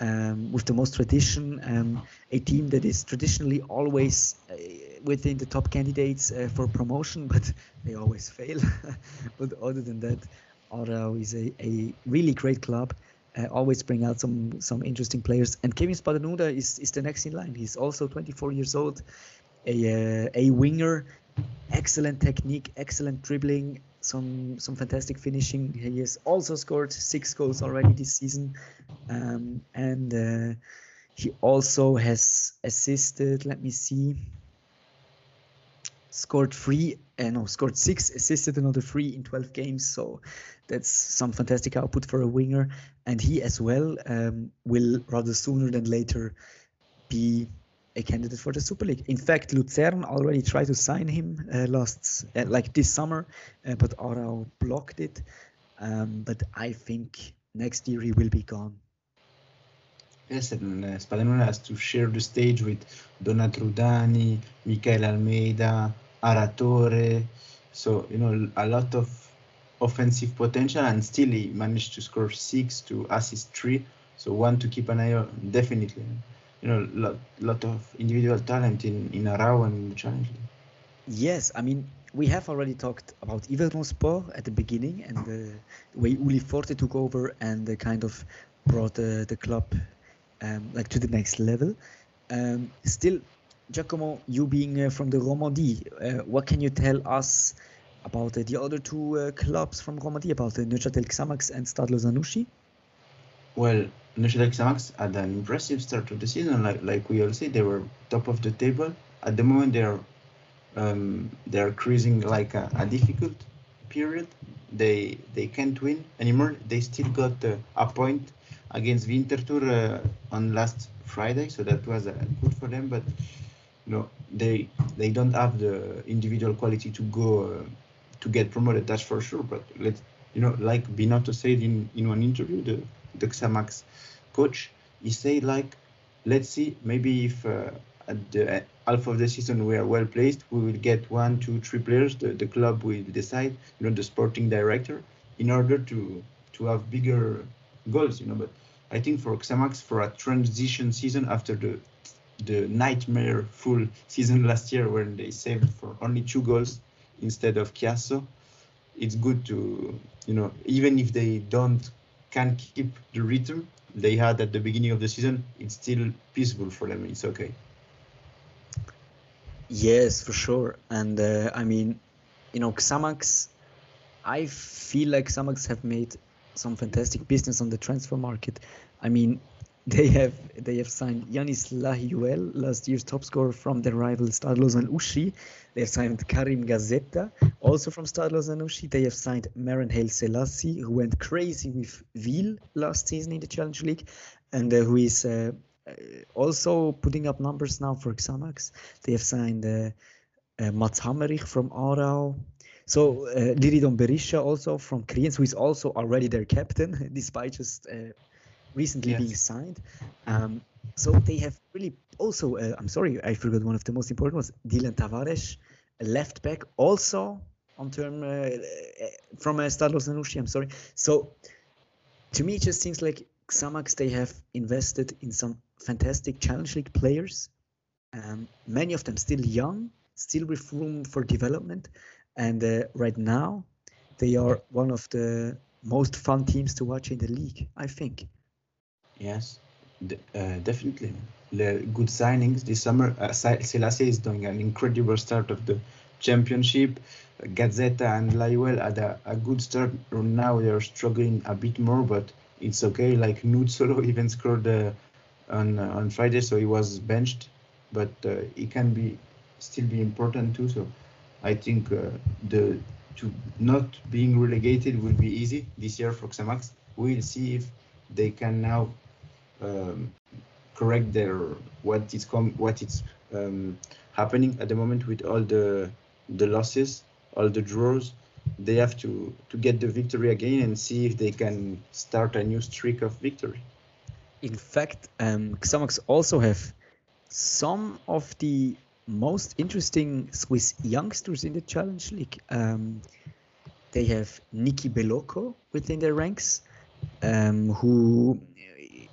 um, with the most tradition, um, a team that is traditionally always uh, within the top candidates uh, for promotion, but they always fail. but other than that, Aarau is a, a really great club. Uh, always bring out some some interesting players. And Kevin Spadanuda is, is the next in line. He's also 24 years old, a uh, a winger, excellent technique, excellent dribbling, some some fantastic finishing. He has also scored six goals already this season, um, and uh, he also has assisted. Let me see. Scored three, uh, no, scored six, assisted another three in 12 games. So that's some fantastic output for a winger. And he as well um, will rather sooner than later be a candidate for the Super League. In fact, Luzern already tried to sign him uh, last, uh, like this summer, uh, but Aarau blocked it. Um, but I think next year he will be gone. Yes, and uh, has to share the stage with Donat Rrudhani, Michael Almeida, Aratore. So, you know, a lot of offensive potential, and still he managed to score six to assist three. So, one to keep an eye on, definitely you know, lot lot of individual talent in in Aarau and the Challenge. Yes, I mean we have already talked about Yverdon Sport at the beginning and the way Uli Forte took over and kind of brought the, the club um, like to the next level. Um, still, Giacomo, you being uh, from the Romandie, uh, what can you tell us about uh, the other two clubs from Romandie, about Neuchâtel Xamax and Stade Lausanne-Ouchy? Well, Neuchâtel Xamax had an impressive start to the season. Like like we all say, they were top of the table. At the moment, they are um, they are cruising like a, a, difficult period. They they can't win anymore. They still got uh, a point against Winterthur uh, on last Friday, so that was uh, good for them. But know they they don't have the individual quality to go uh, to get promoted. That's for sure. But let's you know like Binotto said in in one interview, the the Xamax coach, he said like, let's see, maybe if uh, at the half of the season we are well placed, we will get one, two, three players. The, the club will decide, you know, the sporting director, in order to to have bigger goals, you know. But I think for Xamax, for a transition season after the the nightmare full season last year when they saved for only two goals instead of Chiasso, it's good to, you know, even if they don't can keep the rhythm they had at the beginning of the season, it's still peaceful for them. It's okay. Yes, for sure. And uh, I mean, you know, Xamax, I feel like Xamax have made some fantastic business on the transfer market. I mean, they have they have signed Yanis Lahiuel, last year's top scorer from their rival Stade Lausanne-Ouchy. They have signed Karim Gazzetta, also from Stade Lausanne-Ouchy. They have signed Maren Haile Selassie, who went crazy with Wil last season in the Challenge League, and uh, who is uh, uh also putting up numbers now for Xamax. They have signed uh, uh, Mats Hammerich from Aarau. So uh, Liridon Berisha also from Kriens, who is also already their captain, despite just uh, recently yes. being signed. Um, so they have really also, uh, I'm sorry, I forgot one of the most important ones, Dylan Tavares, a left back, also on term uh, uh from uh, Stade Lausanne-Ouchy, I'm sorry. So to me, it just seems like Xamax they have invested in some fantastic Challenge League players. Um, many of them still young, still with room for development, and uh, right now they are one of the most fun teams to watch in the league. I think. Yes, uh, definitely. The good signings this summer. Uh, Selassie is doing an incredible start of the championship. Gazzetta and Laiwell had a, a good start. Now they're struggling a bit more, but it's okay. Like Nuzzolo even scored uh, on uh, on Friday, so he was benched, but uh, he can be still be important too. So I think uh, the to not being relegated will be easy this year for Xamax. We'll see if they can now um, correct their what is com what is um, happening at the moment with all the the losses, all the draws. They have to to get the victory again and see if they can start a new streak of victory. In fact, um, Xamax also have some of the most interesting Swiss youngsters in the Challenge League. Um, they have Nicky Beloko within their ranks, um, who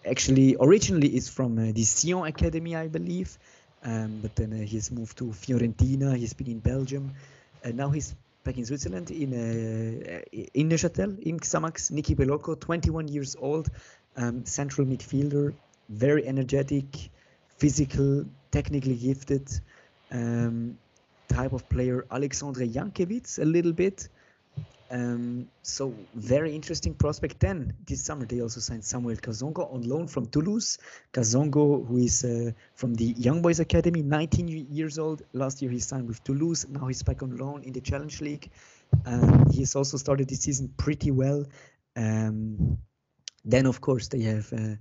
actually originally is from uh, the Sion Academy, I believe, um, but then uh, he's moved to Fiorentina. He's been in Belgium, and now he's back in Switzerland in uh, in Neuchâtel in Xamax. Nicky Beloko, 21 years old, um, central midfielder, very energetic, physical, technically gifted um, type of player. Alexandre Jankiewicz, a little bit. Um, so very interesting prospect. Then this summer they also signed Samuel Kazongo on loan from Toulouse. Kazongo, who is uh, from the Young Boys Academy, 19 years old. Last year he signed with Toulouse. Now he's back on loan in the Challenge League. Um, he has also started the season pretty well. Um, then of course they have uh,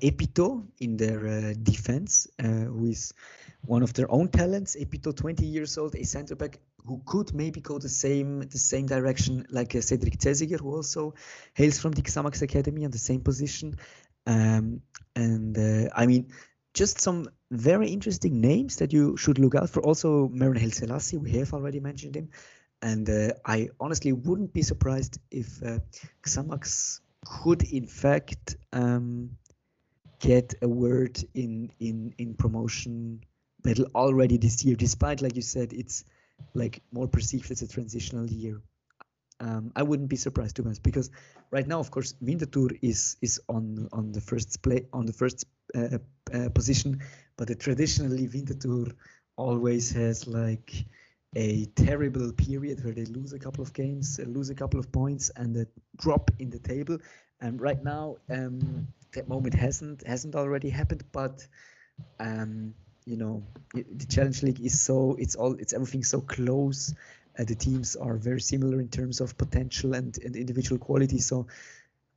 Epito in their uh, defense, uh, who is one of their own talents. Epito, 20 years old, a centre back who could maybe go the same the same direction like uh, Cedric Zesiger, who also hails from the Xamax Academy on the same position. Um, and uh, I mean, just some very interesting names that you should look out for. Also, Maren Selassie, we have already mentioned him. And uh, I honestly wouldn't be surprised if uh, Xamax could, in fact, um, get a word in in in promotion battle already this year, despite, like you said, it's like more perceived as a transitional year. Um, I wouldn't be surprised too much because right now, of course, Winterthur is is on on the first play on the first uh, uh, position, but uh, traditionally Winterthur always has like a terrible period where they lose a couple of games, uh, lose a couple of points, and a drop in the table. And right now, um, that moment hasn't hasn't already happened, but um, you know the challenge league is so it's all it's everything so close. Uh, the teams are very similar in terms of potential and, and individual quality. So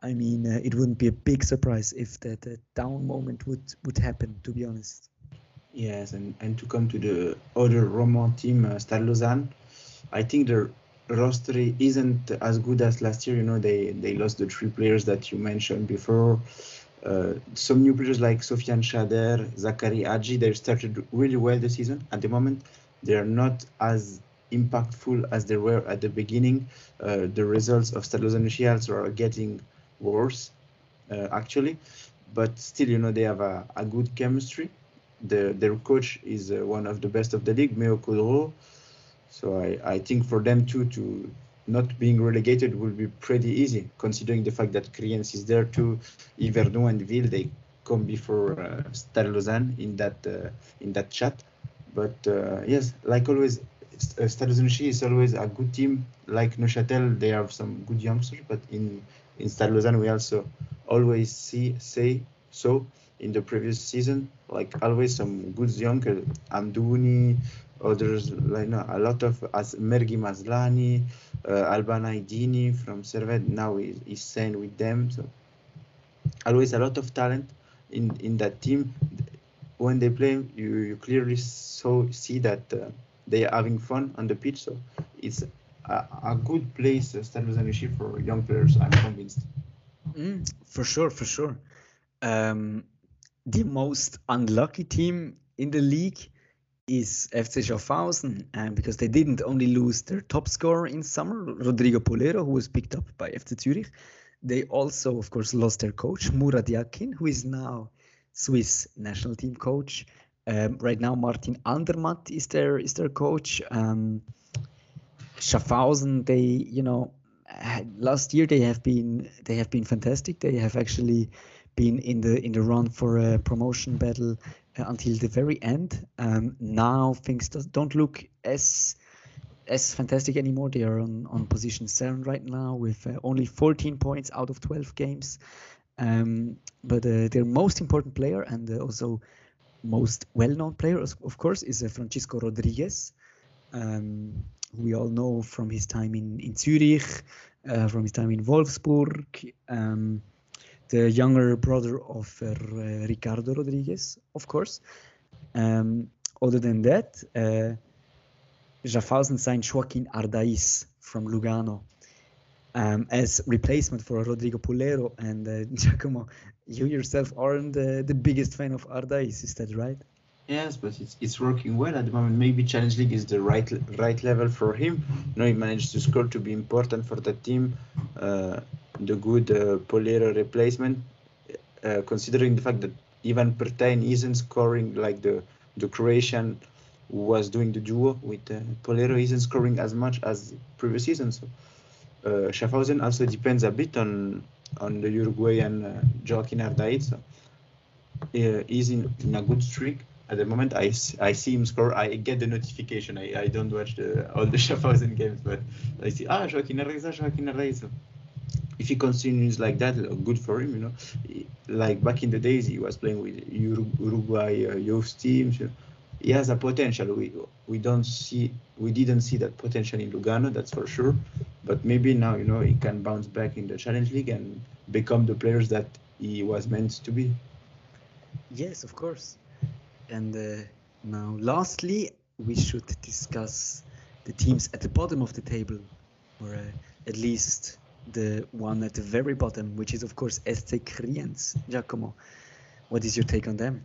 i mean uh, it wouldn't be a big surprise if that down moment would would happen to be honest yes and and to come to the other roman team uh, stade lausanne i think their roster isn't as good as last year you know they they lost the three players that you mentioned before uh, some new players like Sofiane Chader, Zachary Hadji, they started really well the season. At the moment, they are not as impactful as they were at the beginning. Uh, the results of Stade Lausanne are getting worse, uh, actually. But still, you know, they have a, a good chemistry. The, their coach is uh, one of the best of the league, Meho Kodro. So I, I think for them too to not being relegated will be pretty easy, considering the fact that Kriens is there too. Yverdon and Wil they come before uh, Stade Lausanne in that uh, in that chat. But uh, yes, like always, uh, Stade Lausanne is always a good team. Like Neuchâtel, they have some good youngsters, but in in Stade Lausanne we also always see say so in the previous season. Like always, some good young Amdouni, others like no, a lot of as Mergi Mazlani, uh, Alban Aidini from Servette now is, is staying with them. So always a lot of talent in in that team. When they play, you, you clearly so see that uh, they are having fun on the pitch. So it's a, a good place, uh, Stade for young players. I'm convinced. Mm, for sure, for sure. Um, the most unlucky team in the league is FC Schaffhausen um, because they didn't only lose their top scorer in summer, Rodrigo Pollero, who was picked up by FC Zurich, they also, of course, lost their coach Murat Yakin, who is now Swiss national team coach. Um, right now, Martin Andermatt is their is their coach. Um, Schaffhausen, they you know, last year they have been they have been fantastic. They have actually been in the in the run for a promotion battle uh, until the very end. Um, now things don't look as as fantastic anymore. They are on, on position seven right now with uh, only 14 points out of 12 games. Um, but uh, their most important player and uh, also most well-known player, of course, is uh, Francisco Rodriguez, um, who we all know from his time in in Zurich, uh, from his time in Wolfsburg. Um, the younger brother of uh, Ricardo Rodriguez, of course. Um, other than that, Schaffhausen signed Joaquin Ardaiz from Lugano um, as replacement for Rodrigo Pollero. And uh, Giacomo, you yourself aren't the, the biggest fan of Ardaiz, is that right? Yes, but it's it's working well at the moment. Maybe Challenge League is the right right level for him. You know, he managed to score to be important for the team. Uh, the good uh, Pollero replacement, uh, considering the fact that Ivan Prtajin isn't scoring like the the Croatian was doing the duo with uh, Pollero isn't scoring as much as previous season. So uh, Schaffhausen also depends a bit on on the Uruguayan uh, Joaquin Ardaiz. So, uh, he's in, in a good streak at the moment. I, I see him score. I get the notification. I, I don't watch the all the Schaffhausen games, but I see ah Joaquin Ardaiz, Joaquin Ardaiz. So, if he continues like that, good for him. You know, like back in the days, he was playing with Uruguay uh, youth teams. You know, he has a potential. We we don't see we didn't see that potential in Lugano, that's for sure. But maybe now you know he can bounce back in the Challenge League and become the players that he was meant to be. Yes, of course. And uh, now, lastly, we should discuss the teams at the bottom of the table, or uh, at least the one at the very bottom, which is of course SC Kriens. Giacomo, what is your take on them?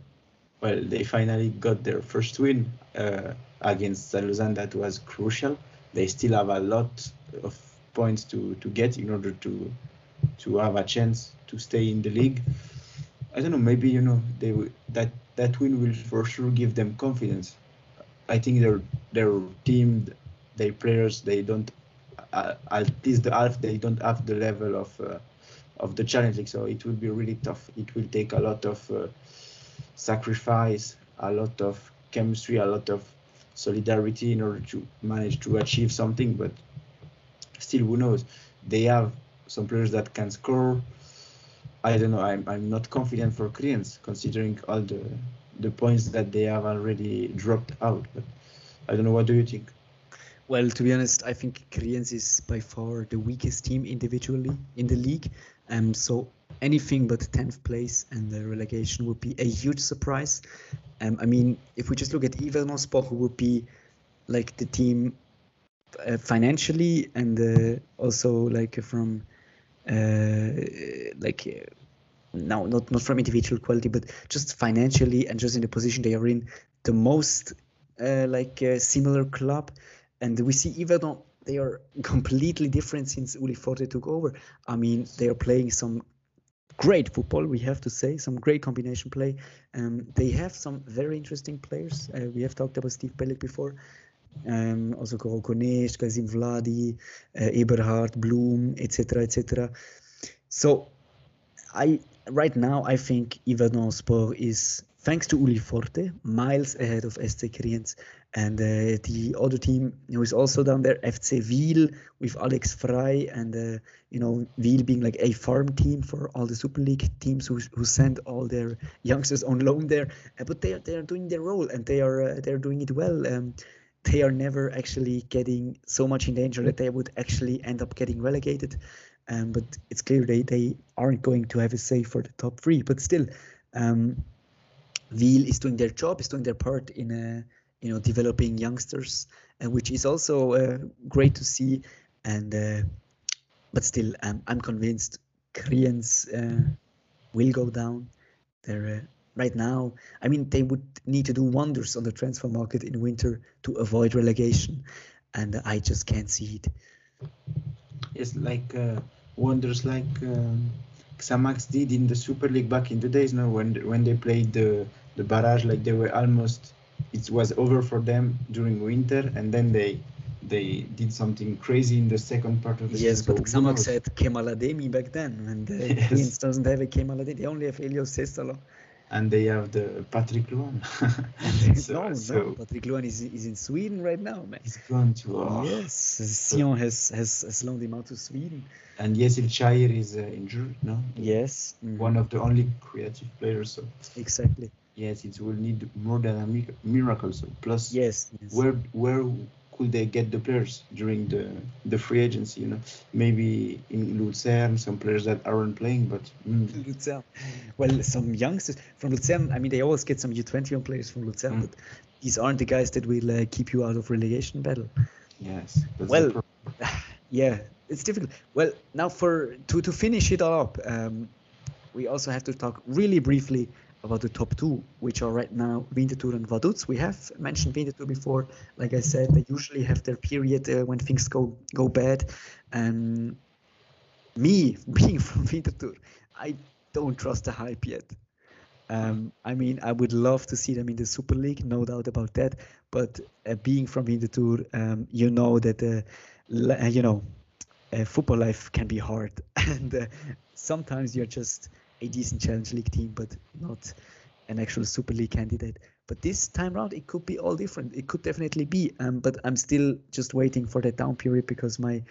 well, they finally got their first win uh, against Lausanne. That was crucial. They still have a lot of points to, to get in order to to have a chance to stay in the league. I don't know. Maybe you know they that that win will for sure give them confidence. I think their their team, their players, they don't at least the half they don't have the level of uh, of the challenge league. So it will be really tough. It will take a lot of uh, sacrifice, a lot of chemistry, a lot of solidarity in order to manage to achieve something. But still, who knows? They have some players that can score. I don't know. I'm, I'm not confident for Kriens considering all the the points that they have already dropped out. But I don't know. What do you think? Well, to be honest, I think Kriens is by far the weakest team individually in the league. Um, so anything but 10th place and the relegation would be a huge surprise. Um, I mean, if we just look at Yverdon who would be like the team uh, financially and uh, also like from uh, like uh, no, not not from individual quality, but just financially and just in the position they are in, the most uh, like uh, similar club. And we see even though they are completely different since Uli Forte took over. I mean, they are playing some great football, we have to say, some great combination play. Um, they have some very interesting players. Uh, we have talked about Steve Beleck before. Um, also Koro Konesh, Kazim Vladi, uh, Eberhard, Bloom, etc., etc. So, I right now I think Yverdon Sport is thanks to Uli Forte miles ahead of SC Kriens and uh, the other team who is also down there, FC Wil with Alex Frei, and uh, you know Wil being like a farm team for all the Super League teams who, who send all their youngsters on loan there. Uh, but they are they are doing their role and they are uh, they are doing it well. Um, they are never actually getting so much in danger that they would actually end up getting relegated. Um, but it's clear they, they aren't going to have a say for the top three. But still, um, Wil is doing their job, is doing their part in a you know developing youngsters, uh, which is also uh, great to see. And uh, but still, um, I'm convinced uh, will go down. They're uh, right now. I mean, they would need to do wonders on the transfer market in winter to avoid relegation, and I just can't see it. Yes, like uh, wonders like um, Xamax did in the Super League back in the days. No, when when they played the the barrage, like they were almost it was over for them during winter, and then they they did something crazy in the second part of the season. Yes, season. but So Xamax knows? had Kemal Ademi back then, and uh, Yes. Kriens doesn't have a Kemal Ademi. They only have Elio Sestalo. and they have the Patrick Luan. so, no, no, so Patrick Luan is, is in Sweden right now, man. he's gone to. Oh. Yes, Sion has, has has loaned him out to Sweden. And Yesil Chair is uh, injured, no? Yes, mhm, One of the only creative players. So exactly. Yes, it will need more than a miracle. So plus, Yes, yes. where where could they get the players during the the free agency? You know, maybe in Lucerne, some players that aren't playing, but mm, Luzern. Well, some youngsters from Luzern. I mean, they always get some U21 players from Luzern, Mm. but these aren't the guys that will uh, keep you out of relegation battle. yes. Well, yeah, it's difficult. Well, now for to to finish it all up, um, we also have to talk really briefly about the top two, which are right now Winterthur and Vaduz. We have mentioned Winterthur before. Like I said, they usually have their period uh, when things go go bad. And me being from Winterthur, I don't trust the hype yet. Um, I mean, I would love to see them in the Super League, no doubt about that. But uh, being from Winterthur, um, you know that uh, uh, you know uh, football life can be hard, and uh, sometimes you're just a decent Challenge League team, but not an actual Super League candidate. But this time round, it could be all different. It could definitely be. Um, but I'm still just waiting for that down period because my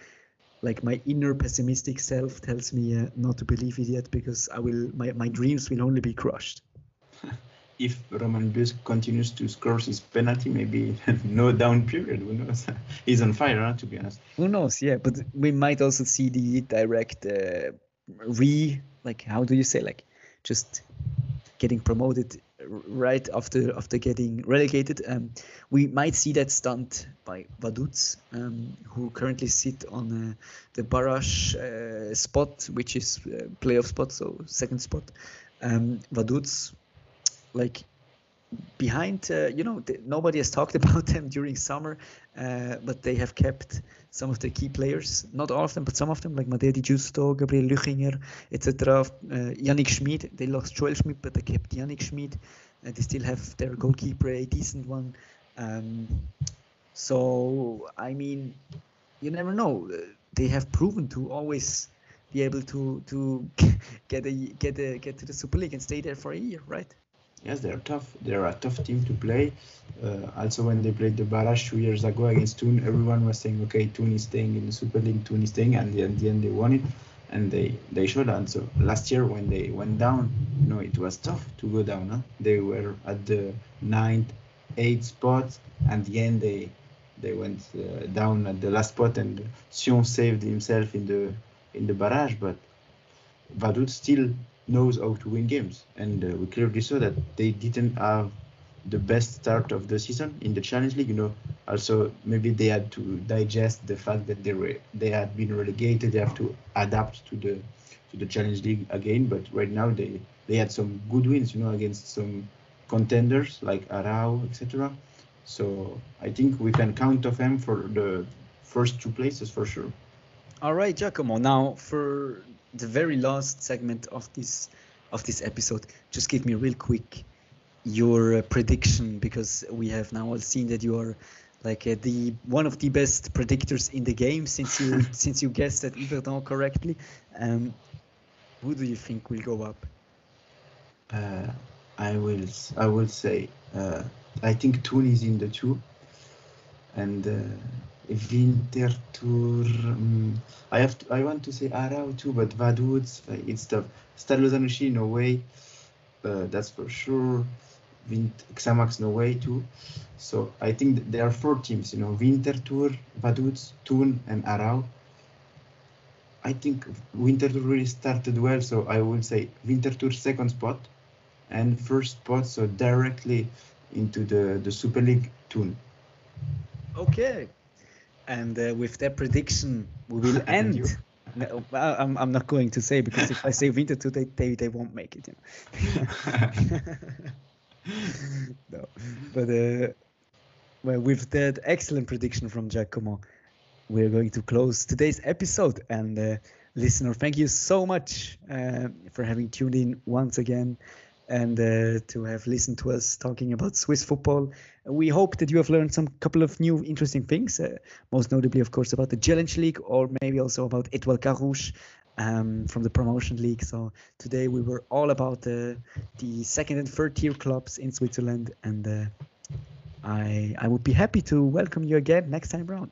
like my inner pessimistic self tells me uh, not to believe it yet because I will my, my dreams will only be crushed. if Roman Buess continues to score his penalty, maybe no down period. Who knows? He's on fire, huh, to be honest. Who knows? Yeah, but we might also see the direct uh, re like how do you say like just getting promoted right after after getting relegated. Um, we might see that stunt by Vaduz, um, who currently sit on uh, the barrage uh, spot, which is uh, playoff spot, so second spot. Um, Vaduz, like behind, uh, you know, nobody has talked about them during summer, uh, but they have kept some of the key players, not all of them, but some of them, like Matteo Di Giusto, Gabriel Lüchinger, etc. Uh, Schmid, they lost Joel Schmid, but they kept Yannick Schmid. They still have their goalkeeper, a decent one. Um, so, I mean, you never know. Uh, They have proven to always be able to to get a get a get to the Super League and stay there for a year, right? Yes, they're tough. They're a tough team to play. Uh, also, when they played the Barrage two years ago against Thun, everyone was saying, "Okay, Thun is staying in the Super League. Thun is staying," and at the end, they won it, and they they showed that. So last year, when they went down, you know, it was tough to go down. Huh? They were at the ninth, eighth spot, and the end they they went uh, down at the last spot, and Sion saved himself in the in the barrage, but Vaduz still knows how to win games, and uh, we clearly saw that they didn't have the best start of the season in the Challenge League. You know, also maybe they had to digest the fact that they were they had been relegated. They have to adapt to the to the Challenge League again. But right now they they had some good wins. You know, against some contenders like Aarau, etc. So I think we can count of them for the first two places for sure. All right, Giacomo. Now for the very last segment of this of this episode, just give me real quick your uh, prediction because we have now all seen that you are like uh, the one of the best predictors in the game since you since you guessed that Yverdon correctly. Um, who do you think will go up? Uh, I will I will say uh, I think Thun is in the two, and uh, Winterthur. Um, I have to, I want to say Aarau too, but Vaduz uh, it's tough. Stade Lausanne no way, uh, that's for sure. Vint Xamax no way too. So I think th- there are four teams. You know, Winterthur, Vaduz, Thun, and Aarau. I think Winterthur really started well, so I would say Winterthur second spot and first spot, so directly into the, the Super League Thun. Okay. And uh, with that prediction, we will end. No, I'm, I'm not going to say because if I say Winterthur, they, they, they won't make it. You know? no, but uh, well, with that excellent prediction from Giacomo, we're going to close today's episode. And uh, listener, thank you so much uh, for having tuned in once again and uh, to have listened to us talking about Swiss football. We hope that you have learned some couple of new interesting things, uh, most notably, of course, about the Challenge League or maybe also about Etoile Carouge um, from the Promotion League. So today we were all about the the second and third tier clubs in Switzerland, and uh, I I would be happy to welcome you again next time round.